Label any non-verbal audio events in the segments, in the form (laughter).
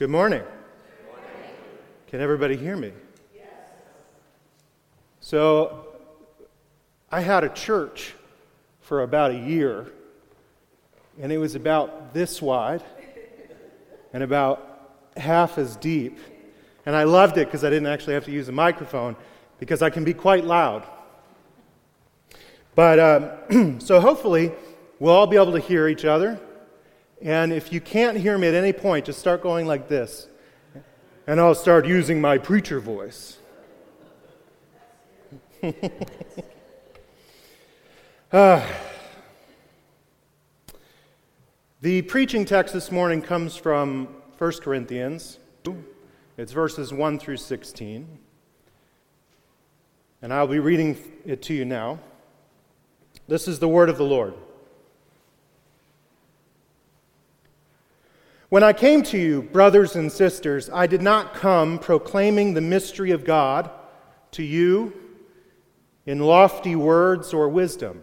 Good morning. Can everybody hear me? Yes. So, I had a church for about a year, and it was about this wide and about half as deep. And I loved it because I didn't actually have to use a microphone because I can be quite loud. But um, (clears throat) so hopefully, we'll all be able to hear each other. And if you can't hear me at any point, just start going like this. And I'll start using my preacher voice. uh, (laughs) the preaching text this morning comes from 1 Corinthians. It's verses 1 through 16. And I'll be reading it to you now. This is the word of the Lord. When I came to you, brothers and sisters, I did not come proclaiming the mystery of God to you in lofty words or wisdom.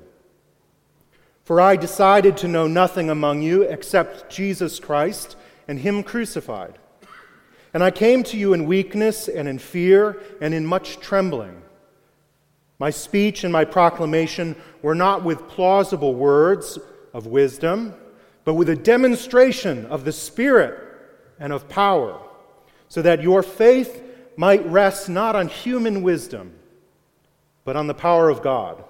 For I decided to know nothing among you except Jesus Christ and Him crucified. And I came to you in weakness and in fear and in much trembling. My speech and my proclamation were not with plausible words of wisdom, but with a demonstration of the Spirit and of power, so that your faith might rest not on human wisdom, but on the power of God.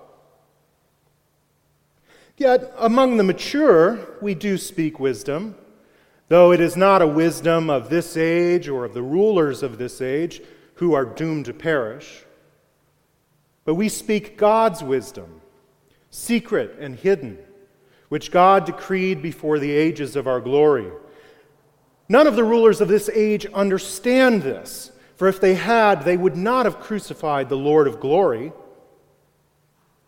Yet among the mature, we do speak wisdom, though it is not a wisdom of this age or of the rulers of this age who are doomed to perish. But we speak God's wisdom, secret and hidden, which God decreed before the ages of our glory. None of the rulers of this age understand this, for if they had, they would not have crucified the Lord of glory.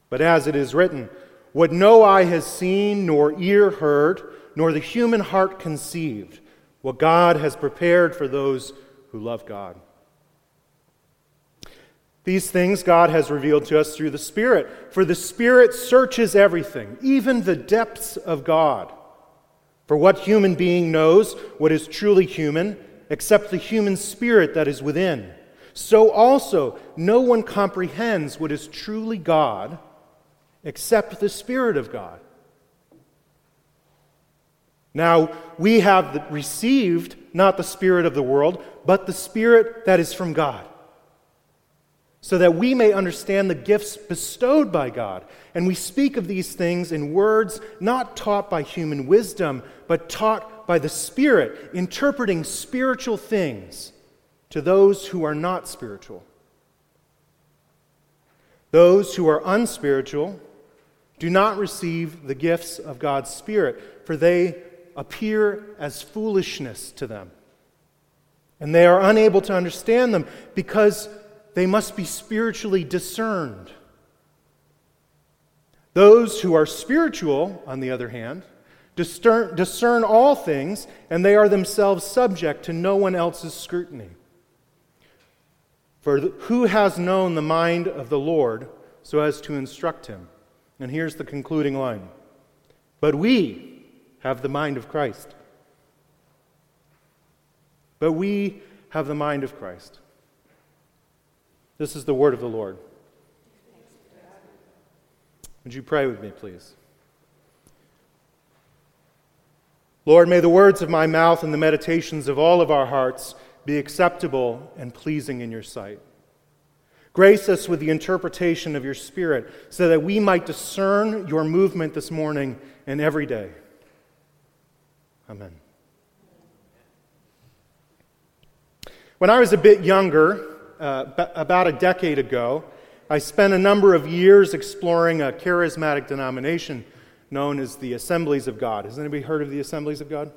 But as it is written, what no eye has seen, nor ear heard, nor the human heart conceived, what God has prepared for those who love God. These things God has revealed to us through the Spirit, for the Spirit searches everything, even the depths of God. For what human being knows what is truly human except the human spirit that is within? So also, no one comprehends what is truly God except the Spirit of God. Now, we have received not the Spirit of the world, but the Spirit that is from God so that we may understand the gifts bestowed by God. And we speak of these things in words not taught by human wisdom, but taught by the Spirit, interpreting spiritual things to those who are not spiritual. Those who are unspiritual do not receive the gifts of God's Spirit, for they appear as foolishness to them. And they are unable to understand them because they must be spiritually discerned. Those who are spiritual, on the other hand, discern, discern all things, and they are themselves subject to no one else's scrutiny. For who has known the mind of the Lord so as to instruct him? And here's the concluding line But we have the mind of Christ. But we have the mind of Christ. This is the word of the Lord. Would you pray with me, please? Lord, may the words of my mouth and the meditations of all of our hearts be acceptable and pleasing in your sight. Grace us with the interpretation of your Spirit so that we might discern your movement this morning and every day. Amen. When I was a bit younger, uh, about a decade ago, I spent a number of years exploring a charismatic denomination known as the Assemblies of God. Has anybody heard of the Assemblies of God?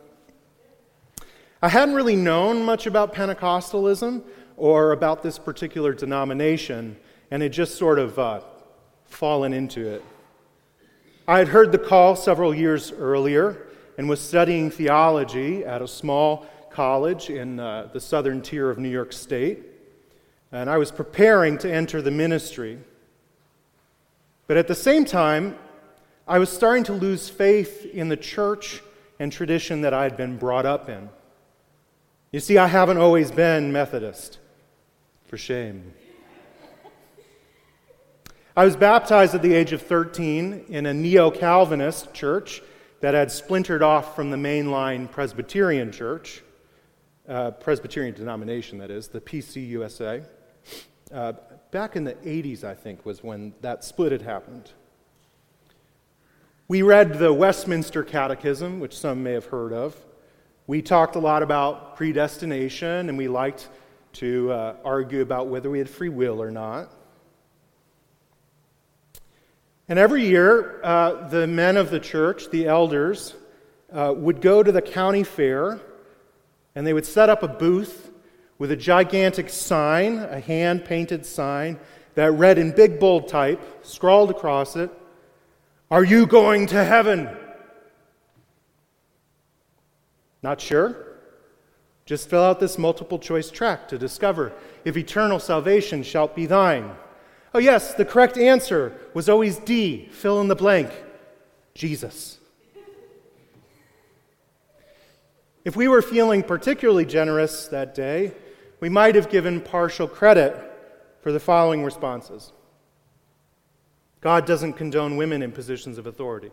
I hadn't really known much about Pentecostalism or about this particular denomination, and had just sort of uh, fallen into it. I had heard the call several years earlier and was studying theology at a small college in uh, the southern tier of New York State and I was preparing to enter the ministry. But at the same time, I was starting to lose faith in the church and tradition that I had been brought up in. You see, I haven't always been Methodist. For shame. I was baptized at the age of 13 in a neo Calvinist church that had splintered off from the mainline Presbyterian church, uh, Presbyterian denomination, that is, the PCUSA. Uh, back in the 80s, I think, was when that split had happened. We read the Westminster Catechism, which some may have heard of. We talked a lot about predestination, and we liked to uh, argue about whether we had free will or not. And every year, uh, the men of the church, the elders, uh, would go to the county fair and they would set up a booth with a gigantic sign, a hand painted sign, that read in big bold type, scrawled across it, Are you going to heaven? Not sure? Just fill out this multiple choice tract to discover if eternal salvation shalt be thine. Oh, yes, the correct answer was always D, fill in the blank Jesus. If we were feeling particularly generous that day, we might have given partial credit for the following responses God doesn't condone women in positions of authority.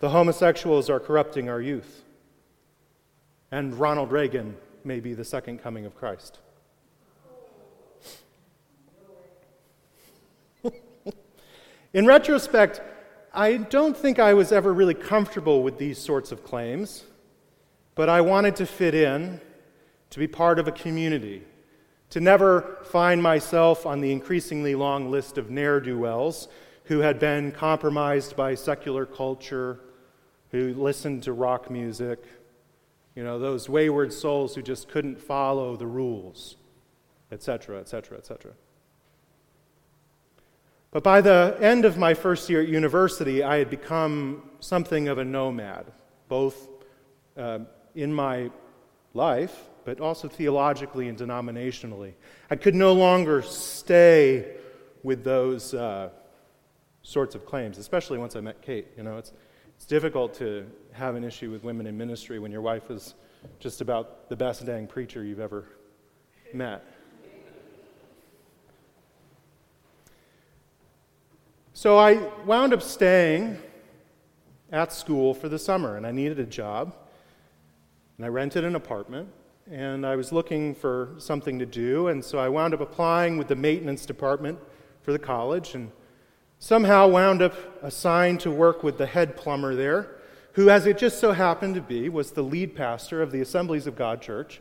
The homosexuals are corrupting our youth. And Ronald Reagan may be the second coming of Christ. (laughs) In retrospect, I don't think I was ever really comfortable with these sorts of claims, but I wanted to fit in, to be part of a community, to never find myself on the increasingly long list of ne'er do wells who had been compromised by secular culture, who listened to rock music, you know, those wayward souls who just couldn't follow the rules, etc., etc., etc. But by the end of my first year at university, I had become something of a nomad, both uh, in my life, but also theologically and denominationally. I could no longer stay with those uh, sorts of claims, especially once I met Kate. You know, it's, it's difficult to have an issue with women in ministry when your wife is just about the best dang preacher you've ever met. So I wound up staying at school for the summer, and I needed a job. And I rented an apartment, and I was looking for something to do, and so I wound up applying with the maintenance department for the college, and somehow wound up assigned to work with the head plumber there who, as it just so happened to be, was the lead pastor of the Assemblies of God Church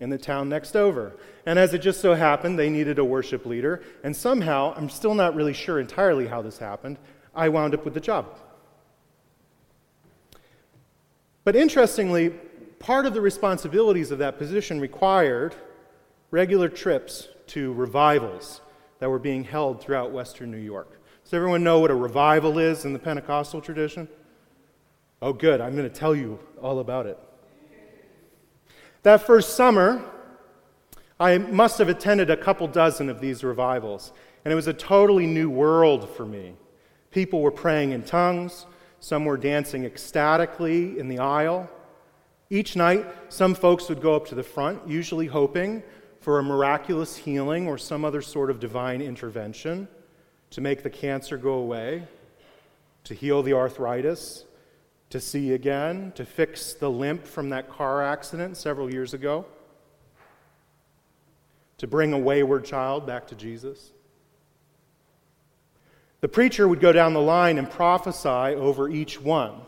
in the town next over. And as it just so happened, they needed a worship leader. And somehow, I'm still not really sure entirely how this happened, I wound up with the job. But interestingly, part of the responsibilities of that position required regular trips to revivals that were being held throughout Western New York. Does everyone know what a revival is in the Pentecostal tradition? Oh, good. I'm going to tell you all about it. That first summer, I must have attended a couple dozen of these revivals, and it was a totally new world for me. People were praying in tongues, some were dancing ecstatically in the aisle. Each night, some folks would go up to the front, usually hoping for a miraculous healing or some other sort of divine intervention to make the cancer go away, to heal the arthritis, to see again, to fix the limp from that car accident several years ago, to bring a wayward child back to Jesus. The preacher would go down the line and prophesy over each one,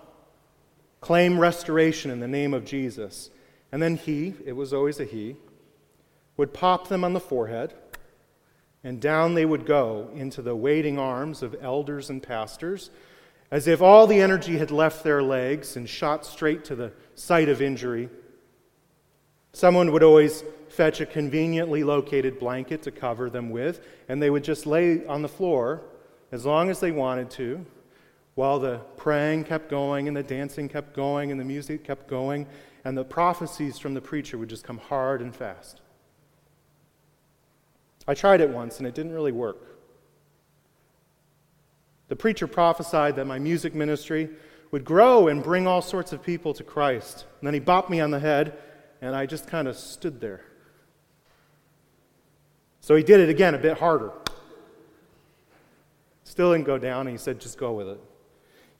claim restoration in the name of Jesus. And then he, it was always a he, would pop them on the forehead, and down they would go into the waiting arms of elders and pastors as if all the energy had left their legs and shot straight to the site of injury. Someone would always fetch a conveniently located blanket to cover them with, and they would just lay on the floor as long as they wanted to, while the praying kept going, and the dancing kept going, and the music kept going, and the prophecies from the preacher would just come hard and fast. I tried it once, and it didn't really work. The preacher prophesied that my music ministry would grow and bring all sorts of people to Christ. And then he bopped me on the head, and I just kind of stood there. So he did it again a bit harder. Still didn't go down, and he said, just go with it.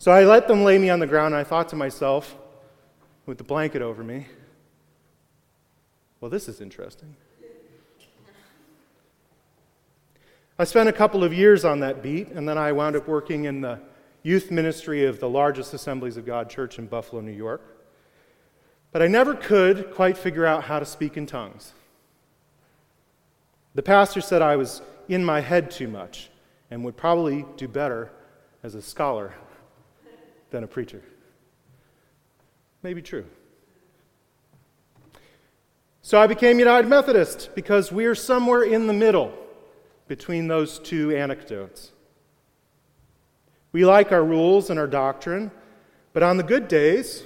So I let them lay me on the ground, and I thought to myself, with the blanket over me, well, this is interesting. I spent a couple of years on that beat, and then I wound up working in the youth ministry of the largest Assemblies of God church in Buffalo, New York. But I never could quite figure out how to speak in tongues. The pastor said I was in my head too much and would probably do better as a scholar than a preacher. Maybe true. So I became United Methodist because we're somewhere in the middle between those two anecdotes. We like our rules and our doctrine, but on the good days,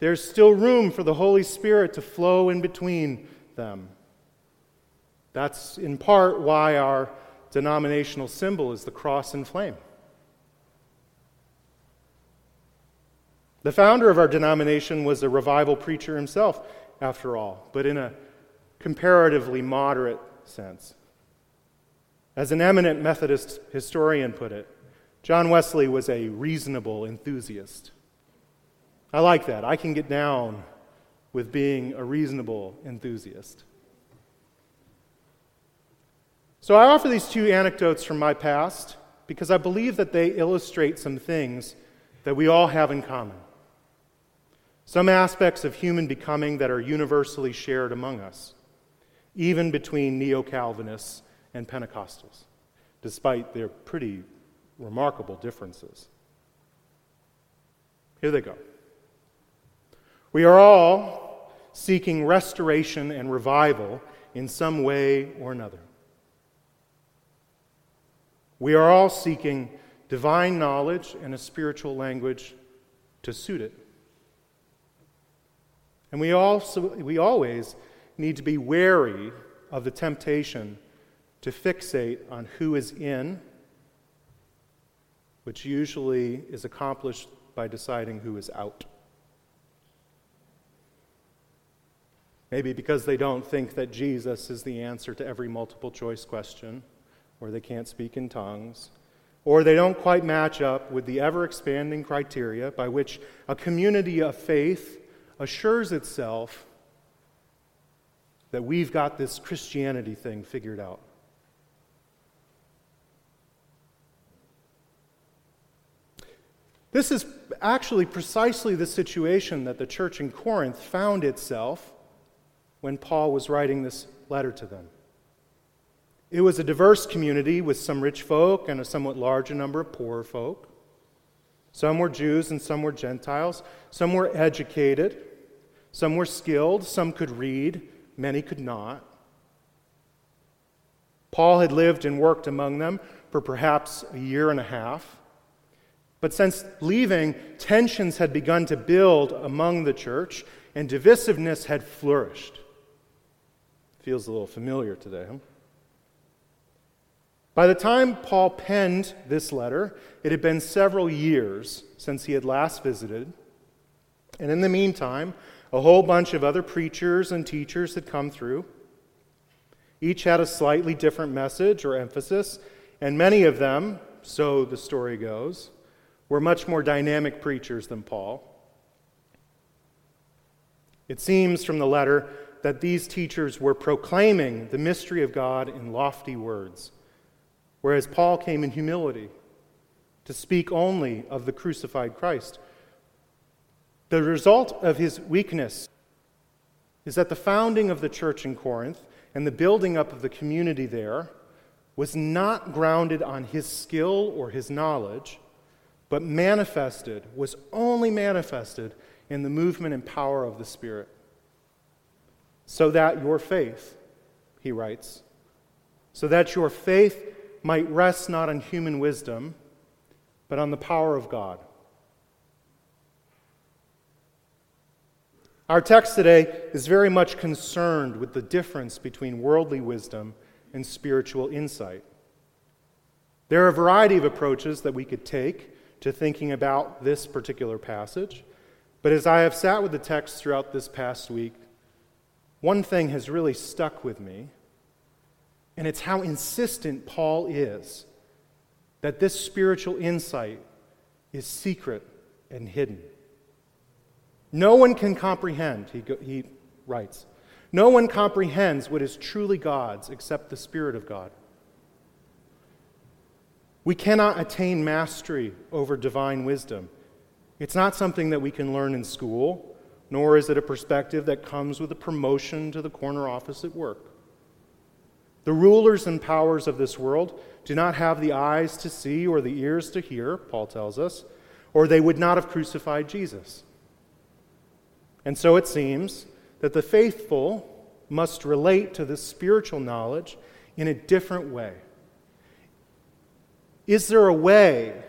there's still room for the Holy Spirit to flow in between them. That's in part why our denominational symbol is the cross and flame. The founder of our denomination was a revival preacher himself, after all, but in a comparatively moderate sense. As an eminent Methodist historian put it, John Wesley was a reasonable enthusiast. I like that. I can get down with being a reasonable enthusiast. So I offer these two anecdotes from my past because I believe that they illustrate some things that we all have in common. Some aspects of human becoming that are universally shared among us, even between Neo Calvinists and Pentecostals, despite their pretty remarkable differences. Here they go. We are all seeking restoration and revival in some way or another. We are all seeking divine knowledge and a spiritual language to suit it. And we, also, we always need to be wary of the temptation to fixate on who is in which usually is accomplished by deciding who is out. Maybe because they don't think that Jesus is the answer to every multiple choice question, or they can't speak in tongues, or they don't quite match up with the ever expanding criteria by which a community of faith assures itself that we've got this Christianity thing figured out. This is actually precisely the situation that the church in Corinth found itself when Paul was writing this letter to them. It was a diverse community with some rich folk and a somewhat larger number of poor folk. Some were Jews and some were Gentiles. Some were educated. Some were skilled. Some could read. Many could not. Paul had lived and worked among them for perhaps a year and a half. But since leaving, tensions had begun to build among the church, and divisiveness had flourished. Feels a little familiar today, huh? By the time Paul penned this letter, it had been several years since he had last visited. And in the meantime, a whole bunch of other preachers and teachers had come through. Each had a slightly different message or emphasis, and many of them, so the story goes, were much more dynamic preachers than Paul. It seems from the letter that these teachers were proclaiming the mystery of God in lofty words, whereas Paul came in humility to speak only of the crucified Christ. The result of his weakness is that the founding of the church in Corinth and the building up of the community there was not grounded on his skill or his knowledge, but manifested, was only manifested in the movement and power of the Spirit. So that your faith, he writes, so that your faith might rest not on human wisdom, but on the power of God. Our text today is very much concerned with the difference between worldly wisdom and spiritual insight. There are a variety of approaches that we could take to thinking about this particular passage. But as I have sat with the text throughout this past week, one thing has really stuck with me, and it's how insistent Paul is that this spiritual insight is secret and hidden. No one can comprehend, he, he writes. No one comprehends what is truly God's except the Spirit of God. We cannot attain mastery over divine wisdom. It's not something that we can learn in school, nor is it a perspective that comes with a promotion to the corner office at work. The rulers and powers of this world do not have the eyes to see or the ears to hear, Paul tells us, or they would not have crucified Jesus. And so it seems that the faithful must relate to this spiritual knowledge in a different way. Is there a way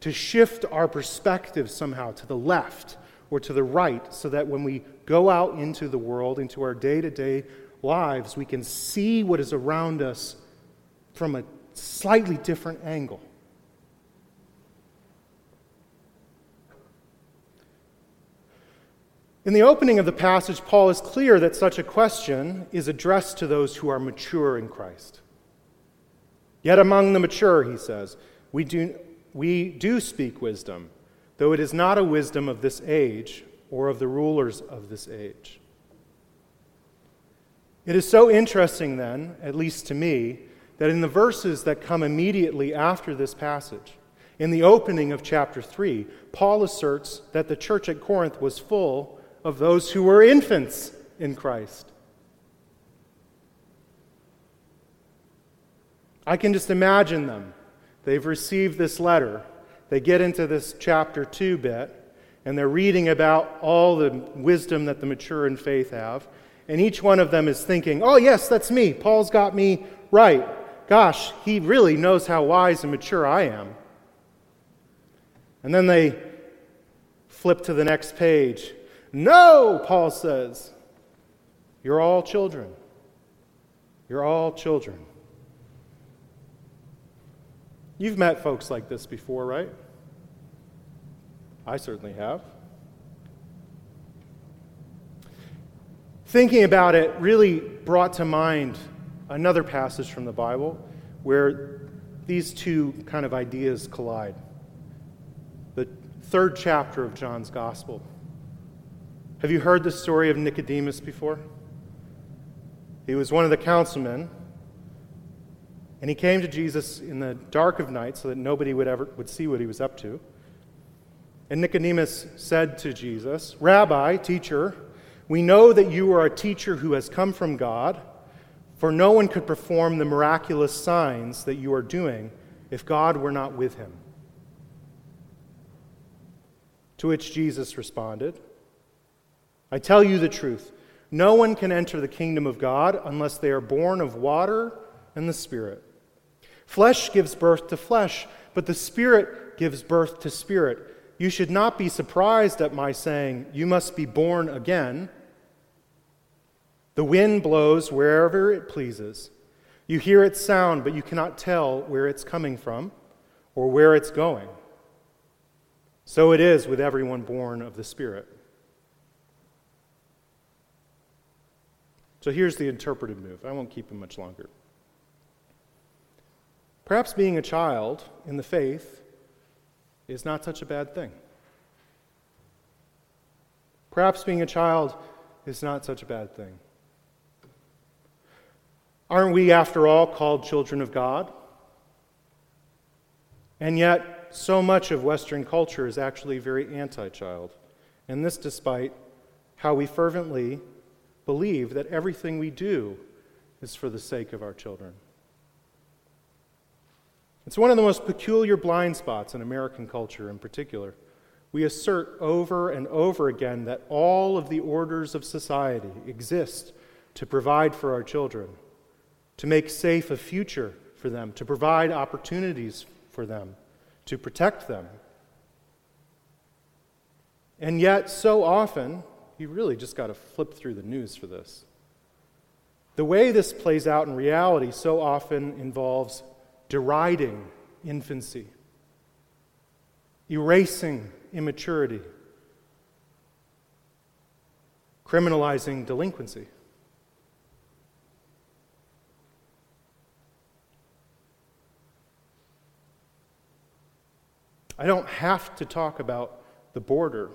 to shift our perspective somehow to the left or to the right so that when we go out into the world, into our day to day lives, we can see what is around us from a slightly different angle? In the opening of the passage, Paul is clear that such a question is addressed to those who are mature in Christ. Yet among the mature, he says, we do, we do speak wisdom, though it is not a wisdom of this age or of the rulers of this age. It is so interesting, then, at least to me, that in the verses that come immediately after this passage, in the opening of chapter 3, Paul asserts that the church at Corinth was full of those who were infants in Christ. I can just imagine them. They've received this letter. They get into this chapter 2 bit, and they're reading about all the wisdom that the mature in faith have. And each one of them is thinking, oh, yes, that's me. Paul's got me right. Gosh, he really knows how wise and mature I am. And then they flip to the next page no, Paul says. You're all children. You're all children. You've met folks like this before, right? I certainly have. Thinking about it really brought to mind another passage from the Bible where these two kind of ideas collide. The third chapter of John's Gospel. Have you heard the story of Nicodemus before? He was one of the councilmen, and he came to Jesus in the dark of night so that nobody would ever would see what he was up to. And Nicodemus said to Jesus, Rabbi, teacher, we know that you are a teacher who has come from God, for no one could perform the miraculous signs that you are doing if God were not with him. To which Jesus responded, I tell you the truth. No one can enter the kingdom of God unless they are born of water and the Spirit. Flesh gives birth to flesh, but the Spirit gives birth to spirit. You should not be surprised at my saying, You must be born again. The wind blows wherever it pleases. You hear its sound, but you cannot tell where it's coming from or where it's going. So it is with everyone born of the Spirit. So here's the interpretive move. I won't keep him much longer. Perhaps being a child in the faith is not such a bad thing. Perhaps being a child is not such a bad thing. Aren't we, after all, called children of God? And yet, so much of Western culture is actually very anti child. And this despite how we fervently believe that everything we do is for the sake of our children. It's one of the most peculiar blind spots in American culture in particular. We assert over and over again that all of the orders of society exist to provide for our children, to make safe a future for them, to provide opportunities for them, to protect them. And yet, so often, you really just got to flip through the news for this. The way this plays out in reality so often involves deriding infancy, erasing immaturity, criminalizing delinquency. I don't have to talk about the border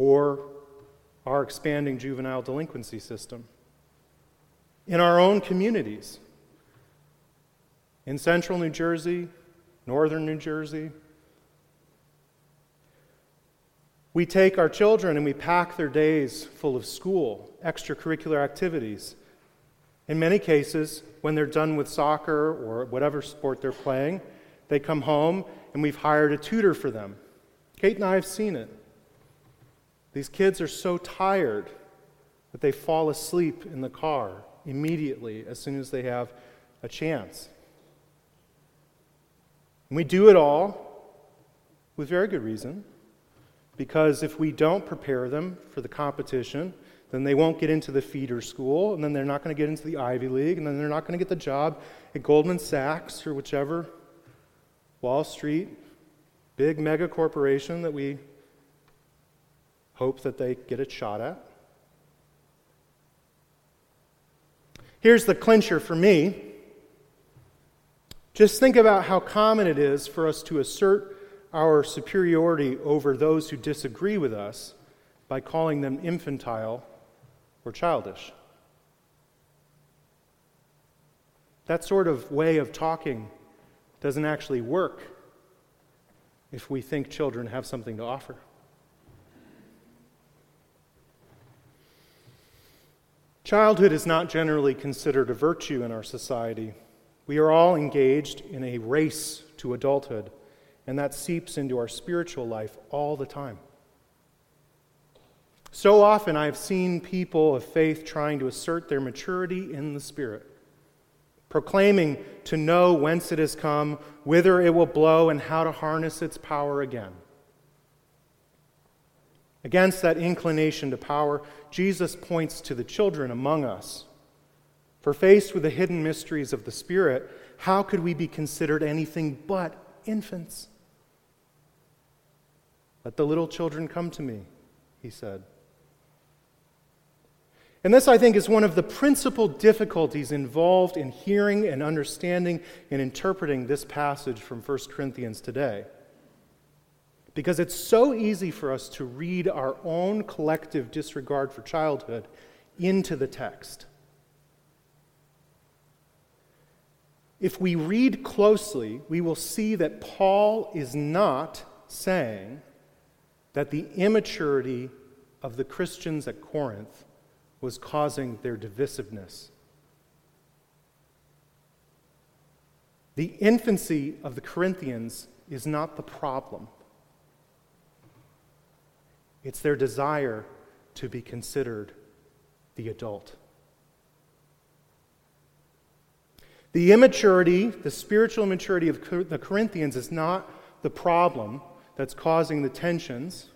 or our expanding juvenile delinquency system. In our own communities, in central New Jersey, northern New Jersey, we take our children and we pack their days full of school, extracurricular activities. In many cases, when they're done with soccer or whatever sport they're playing, they come home and we've hired a tutor for them. Kate and I have seen it. These kids are so tired that they fall asleep in the car immediately as soon as they have a chance. And we do it all with very good reason, because if we don't prepare them for the competition, then they won't get into the feeder school, and then they're not going to get into the Ivy League, and then they're not going to get the job at Goldman Sachs or whichever Wall Street, big mega corporation that we hope that they get a shot at. Here's the clincher for me. Just think about how common it is for us to assert our superiority over those who disagree with us by calling them infantile or childish. That sort of way of talking doesn't actually work if we think children have something to offer. Childhood is not generally considered a virtue in our society. We are all engaged in a race to adulthood, and that seeps into our spiritual life all the time. So often, I've seen people of faith trying to assert their maturity in the Spirit proclaiming to know whence it has come, whither it will blow, and how to harness its power again. Against that inclination to power, Jesus points to the children among us. For faced with the hidden mysteries of the Spirit, how could we be considered anything but infants? Let the little children come to me, he said. And this, I think, is one of the principal difficulties involved in hearing and understanding and interpreting this passage from 1 Corinthians today. Because it's so easy for us to read our own collective disregard for childhood into the text. If we read closely, we will see that Paul is not saying that the immaturity of the Christians at Corinth was causing their divisiveness. The infancy of the Corinthians is not the problem, it's their desire to be considered the adult. The immaturity, the spiritual immaturity of the Corinthians is not the problem that's causing the tensions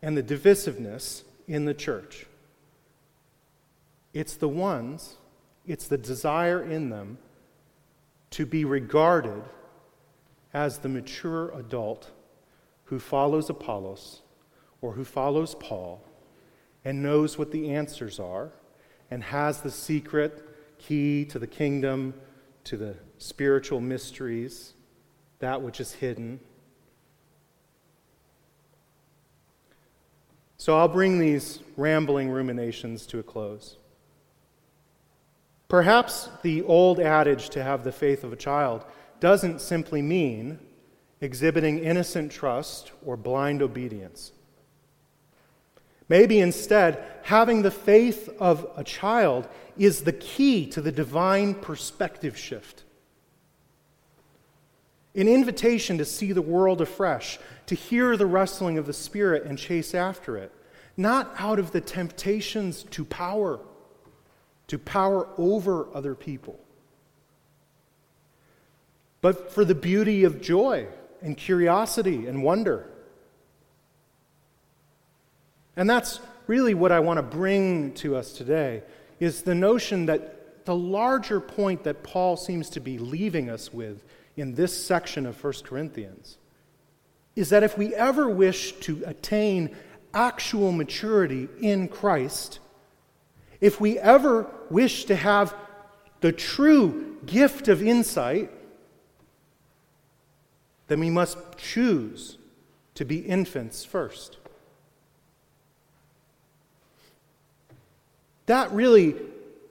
and the divisiveness in the church. It's the ones, it's the desire in them to be regarded as the mature adult who follows Apollos or who follows Paul and knows what the answers are and has the secret key to the kingdom, to the spiritual mysteries, that which is hidden. So I'll bring these rambling ruminations to a close. Perhaps the old adage to have the faith of a child doesn't simply mean exhibiting innocent trust or blind obedience. Maybe instead, having the faith of a child is the key to the divine perspective shift. An invitation to see the world afresh, to hear the rustling of the Spirit and chase after it, not out of the temptations to power to power over other people, but for the beauty of joy and curiosity and wonder. And that's really what I want to bring to us today is the notion that the larger point that Paul seems to be leaving us with in this section of 1 Corinthians is that if we ever wish to attain actual maturity in Christ, if we ever wish to have the true gift of insight, then we must choose to be infants first. That really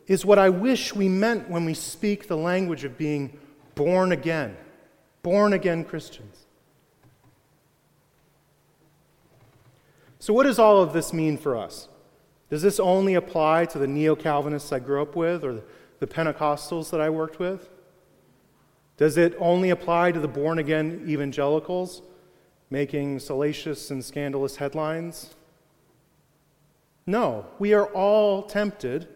is what I wish we meant when we speak the language of being born again, born again Christians. So, what does all of this mean for us? Does this only apply to the neo Calvinists I grew up with or the Pentecostals that I worked with? Does it only apply to the born again evangelicals making salacious and scandalous headlines? No, we are all tempted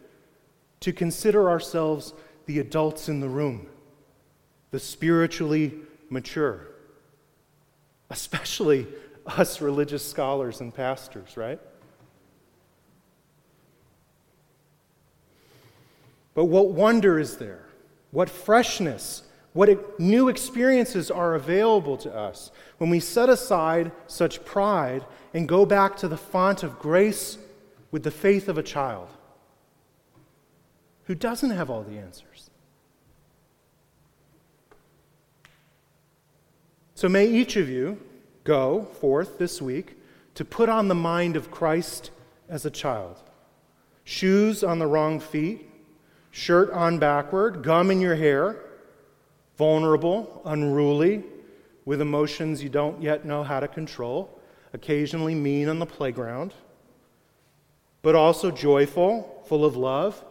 to consider ourselves the adults in the room, the spiritually mature, especially (laughs) us religious scholars and pastors, right? But what wonder is there? What freshness, what new experiences are available to us when we set aside such pride and go back to the font of grace with the faith of a child who doesn't have all the answers? So may each of you go forth this week to put on the mind of Christ as a child. Shoes on the wrong feet, shirt on backward, gum in your hair, vulnerable, unruly, with emotions you don't yet know how to control, occasionally mean on the playground, but also joyful, full of love,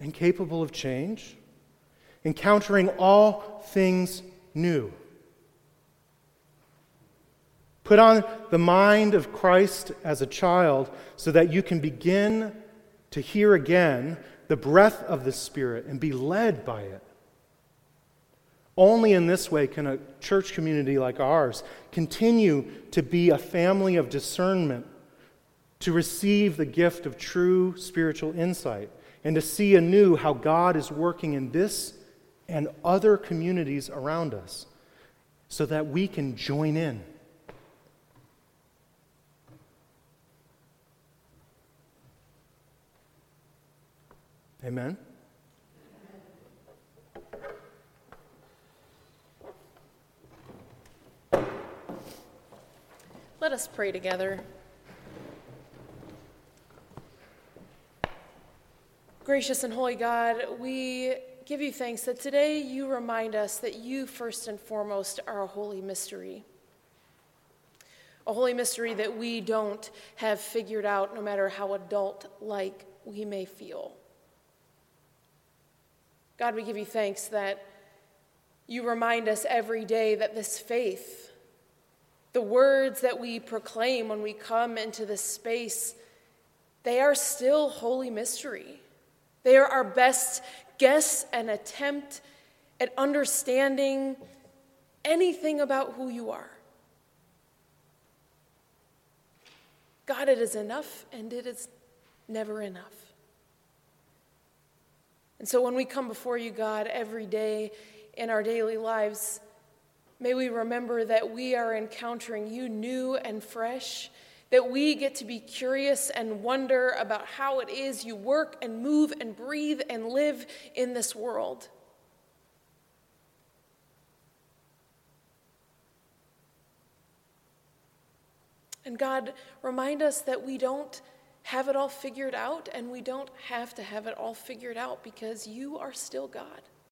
and capable of change, encountering all things new. Put on the mind of Christ as a child so that you can begin to hear again the breath of the Spirit and be led by it. Only in this way can a church community like ours continue to be a family of discernment, to receive the gift of true spiritual insight, and to see anew how God is working in this and other communities around us so that we can join in. Amen? Let us pray together. Gracious and holy God, we give you thanks that today you remind us that you, first and foremost, are a holy mystery. A holy mystery that we don't have figured out, no matter how adult like we may feel. God, we give you thanks that you remind us every day that this faith, the words that we proclaim when we come into this space, they are still holy mystery. They are our best guess and attempt at understanding anything about who you are. God, it is enough and it is never enough. And so when we come before you, God, every day in our daily lives, may we remember that we are encountering you new and fresh, that we get to be curious and wonder about how it is you work and move and breathe and live in this world. And God, remind us that we don't have it all figured out, and we don't have to have it all figured out because you are still God.